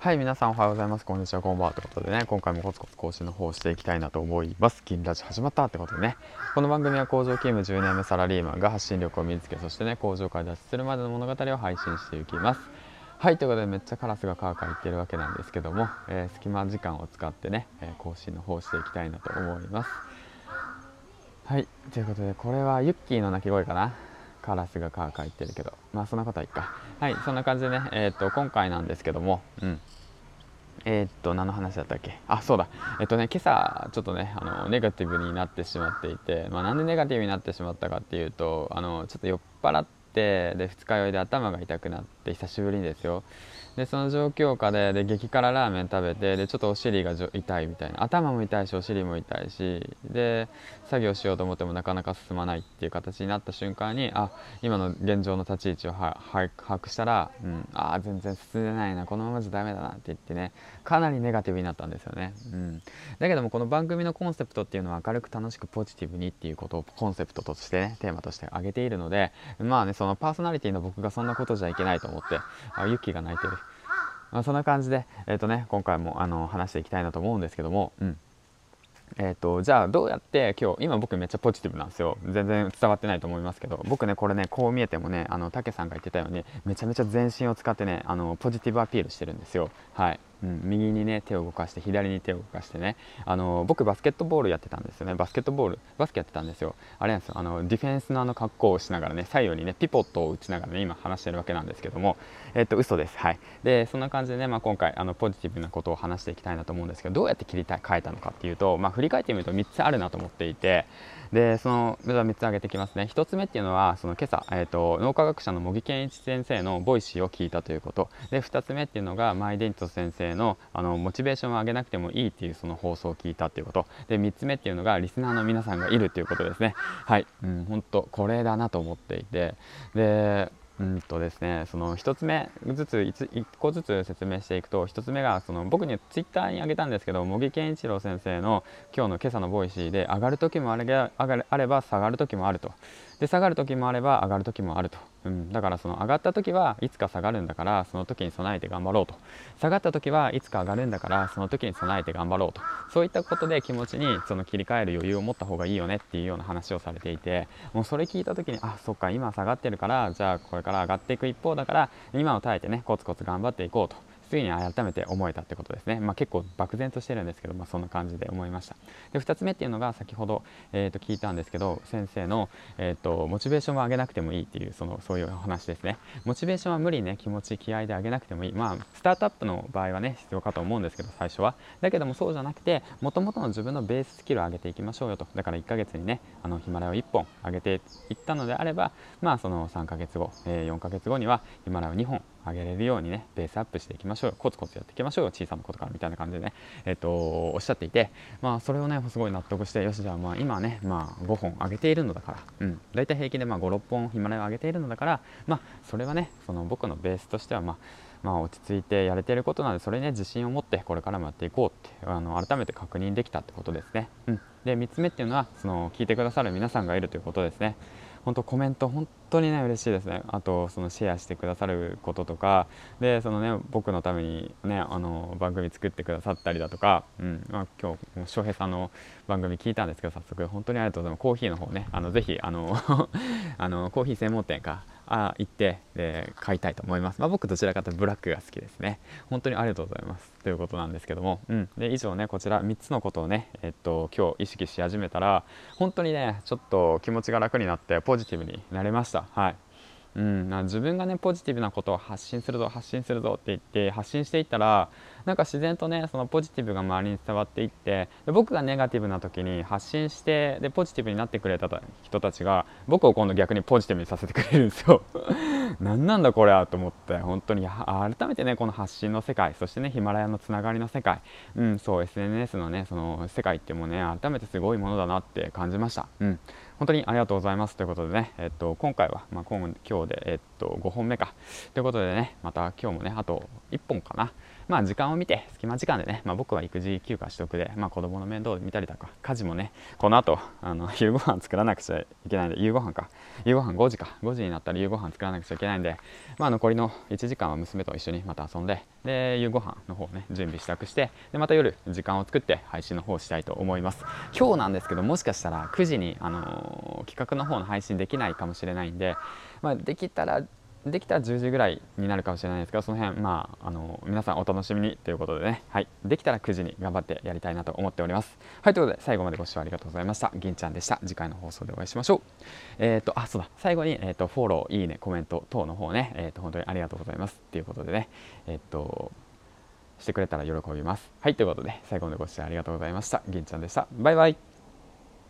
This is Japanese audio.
はい、皆さんおはようございます。こんにちは、こんばんは。ということでね、今回もコツコツ更新の方をしていきたいなと思います。金ラジ始まったってことでね、この番組は工場勤務10年目サラリーマンが発信力を身につけ、そしてね、工場から脱出するまでの物語を配信していきます。はい、ということでめっちゃカラスがカーカー言ってるわけなんですけども、えー、隙間時間を使ってね、えー、更新の方をしていきたいなと思います。はい、ということで、これはユッキーの鳴き声かな。カラスがカーカー言ってるけど。まあそんなことはいいか。はいそんな感じでね。えっ、と今回なんですけども。うん。えー、っと何の話だったっけ？あそうだ。えっとね今朝ちょっとねあのネガティブになってしまっていて、まあ、なんでネガティブになってしまったかっていうとあのちょっと酔っ払ってで二日酔いで頭が痛くなって久しぶりにですよ。でその状況下でで激辛ラーメン食べてでちょっとお尻が痛いみたいな。頭も痛いしお尻も痛いしで作業しようと思ってもなかなか進まないっていう形になった瞬間にあ今の現状の立ち位置を把握したら、うん、ああ全然進んでないな。このままじゃダメだなって言ってねかなりネガティブになったんですよね、うん、だけどもこの番組のコンセプトっていうのは明るく楽しくポジティブにっていうことをコンセプトとしてねテーマとして挙げているのでまあねそのパーソナリティの僕がそんなことじゃいけないと思ってあユッキーが泣いてる。まあ、そんな感じで、えーとね、今回もあの話していきたいなと思うんですけども、うん。えーと、じゃあどうやって今日今僕めっちゃポジティブなんですよ。全然伝わってないと思いますけど僕ねこれねこう見えてもねあのたけさんが言ってたようにめちゃめちゃ全身を使ってねあのポジティブアピールしてるんですよ。はい。うん、右にね手を動かして左に手を動かしてね。あの僕バスケットボールやってたんですよね。バスケットボールバスケやってたんですよ。あれなんですよ。あのディフェンスのあの格好をしながらね左右にねピボットを打ちながらね今話してるわけなんですけども。えっと嘘です。はい。でそんな感じでね、まあ、今回あのポジティブなことを話していきたいなと思うんですけどどうやって切り替えたのかっていうと、まあ、振り返ってみると3つあるなと思っていて。でその3つ挙げてきますね。1つ目っていうのはその今朝、えーと、脳科学者の茂木健一先生の Voicy を聞いたということ。で2つ目っていうのがマイデント先生のあのモチベーションを上げなくてもいいっていうその放送を聞いたっていうこと。で3つ目っていうのがリスナーの皆さんがいるっていうことですね。はい。うん本当これだなと思っていて。でうんとですね、その1つ目ずつ 1, 1個ずつ説明していくと1つ目がその僕にツイッターにあげたんですけど茂木健一郎先生の今日の今朝の Voicy で上がる時もあれあれば下がる時もあると。で下がる時もあれば上がる時もあると、うん、だからその上がった時はいつか下がるんだからその時に備えて頑張ろうと。下がった時はいつか上がるんだからその時に備えて頑張ろうと。そういったことで気持ちにその切り替える余裕を持った方がいいよねっていうような話をされていてもうそれ聞いた時にあそっか今下がってるからじゃあこれから上がっていく一方だから今を耐えてねコツコツ頑張っていこうと。次に改めて思えたってことですね、まあ、結構漠然としてるんですけど、まあ、そんな感じで思いました。で2つ目っていうのが先ほど、えー、と聞いたんですけど先生の、えーと、モチベーションを上げなくてもいいっていうそのそういうお話ですね。モチベーションは無理ね気持ち気合で上げなくてもいい。まあスタートアップの場合はね必要かと思うんですけど最初は。だけどもそうじゃなくてもともとの自分のベーススキルを上げていきましょうよと。だから1ヶ月にねあのヒマラヤを1本上げていったのであればまあその3ヶ月後、えー、4ヶ月後にはヒマラヤを2本上げれるようにねベースアップしていきましょうコツコツやっていきましょうよ。小さなことからみたいな感じでね、えーと、おっしゃっていて、まあ、それをねすごい納得してよしじゃあまあ今ね、まあ、5本上げているのだから、うん、大体平均でまあ56本ヒマラヤを上げているのだから、まあ、それはねその僕のベースとしてはまあまあ、落ち着いてやれていることなのでそれに、ね、自信を持ってこれからもやっていこうってあの改めて確認できたってことですね。うん、で3つ目っていうのはその聞いてくださる皆さんがいるということですね。本当コメント本当にね嬉しいですね。あとそのシェアしてくださることとか。でそのね僕のためにねあの番組作ってくださったりだとか、うん。まあ、今日翔平さんの番組聞いたんですけど早速本当にありがとうございます。コーヒーの方ねあのぜひあの あのコーヒー専門店かあ行ってで買いたいと思います。まあ、僕どちらかというとブラックが好きですね。本当にありがとうございます。ということなんですけども、うん、で以上ねこちら3つのことをね、えっと、今日意識し始めたら本当にねちょっと気持ちが楽になってポジティブになれました。はいうん、自分がねポジティブなことを発信するぞ発信するぞって言って発信していったらなんか自然とねそのポジティブが周りに伝わっていってで僕がネガティブな時に発信してでポジティブになってくれた人たちが。僕を今度逆にポジティブにさせてくれるんですよ。何なんだこれはと思って本当に改めてねこの発信の世界そしてねヒマラヤのつながりの世界うんそう SNS のねその世界ってもね改めてすごいものだなって感じました。うん。本当にありがとうございますということでね、えっと、今回は、まあ、今今日で、えっとと5本目か。ということでねまた今日もねあと1本かな。まあ時間を見て隙間時間でね、まあ、僕は育児休暇取得で、まあ、子供の面倒を見たりとか家事もねこの後あの 夕ご飯作らなくちゃいけないんで夕ご飯か。夕ご飯5時か。5時になったら夕ご飯作らなくちゃいけないんで、まあ、残りの1時間は娘と一緒にまた遊んでで夕ご飯の方をね準備支度してでまた夜時間を作って配信の方をしたいと思います。今日なんですけどもしかしたら9時に、あのー、企画の方の配信できないかもしれないんで、まあ、できたらできたら10時ぐらいになるかもしれないですけどその辺まああの皆さんお楽しみにということでね。はい。できたら9時に頑張ってやりたいなと思っております。はいということで最後までご視聴ありがとうございました。銀ちゃんでした。次回の放送でお会いしましょう。えっ、ー、とあそうだ。最後に、えーと、フォローいいねコメント等の方ね。えっ、ー、と本当にありがとうございます。っていうことでね。えっ、ー、としてくれたら喜びます。はいということで最後までご視聴ありがとうございました。銀ちゃんでした。バイバイ。